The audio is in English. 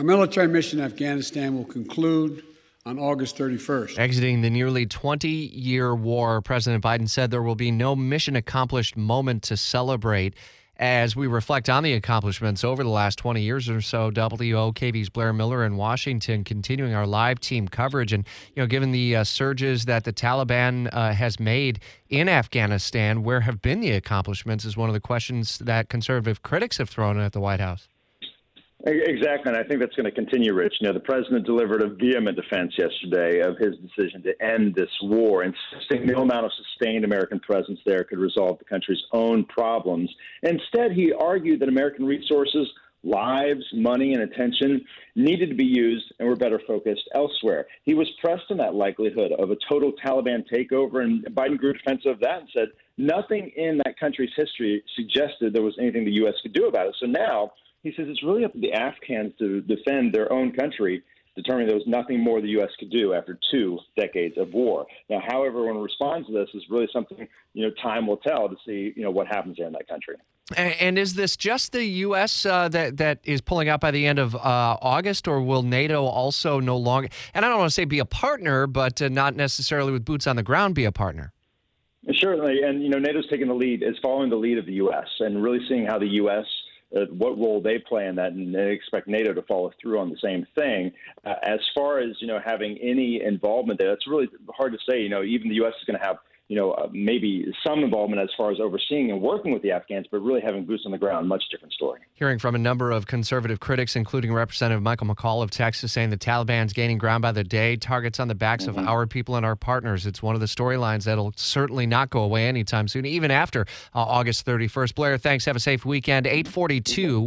Our military mission in Afghanistan will conclude on August 31st. Exiting the nearly 20 year war, President Biden said there will be no mission accomplished moment to celebrate. As we reflect on the accomplishments over the last 20 years or so, WOKV's Blair Miller in Washington continuing our live team coverage. And, you know, given the uh, surges that the Taliban uh, has made in Afghanistan, where have been the accomplishments is one of the questions that conservative critics have thrown at the White House. Exactly, and I think that's going to continue, Rich. You know, the president delivered a vehement defense yesterday of his decision to end this war, insisting no amount of sustained American presence there could resolve the country's own problems. Instead, he argued that American resources, lives, money, and attention needed to be used and were better focused elsewhere. He was pressed on that likelihood of a total Taliban takeover, and Biden grew defensive of that and said nothing in that country's history suggested there was anything the U.S. could do about it. So now he says it's really up to the Afghans to defend their own country, determining there was nothing more the U.S. could do after two decades of war. Now, how everyone responds to this is really something you know time will tell to see you know what happens there in that country. And is this just the U.S. Uh, that that is pulling out by the end of uh, August, or will NATO also no longer? And I don't want to say be a partner, but uh, not necessarily with boots on the ground be a partner. Certainly, and you know NATO's taking the lead, is following the lead of the U.S. and really seeing how the U.S uh, what role they play in that, and they expect NATO to follow through on the same thing. Uh, as far as you know, having any involvement there, it's really hard to say. You know, even the U.S. is going to have you know, uh, maybe some involvement as far as overseeing and working with the Afghans, but really having boots on the ground, much different story. Hearing from a number of conservative critics, including Representative Michael McCaul of Texas, saying the Taliban's gaining ground by the day, targets on the backs mm-hmm. of our people and our partners. It's one of the storylines that'll certainly not go away anytime soon, even after uh, August 31st. Blair, thanks. Have a safe weekend. 842.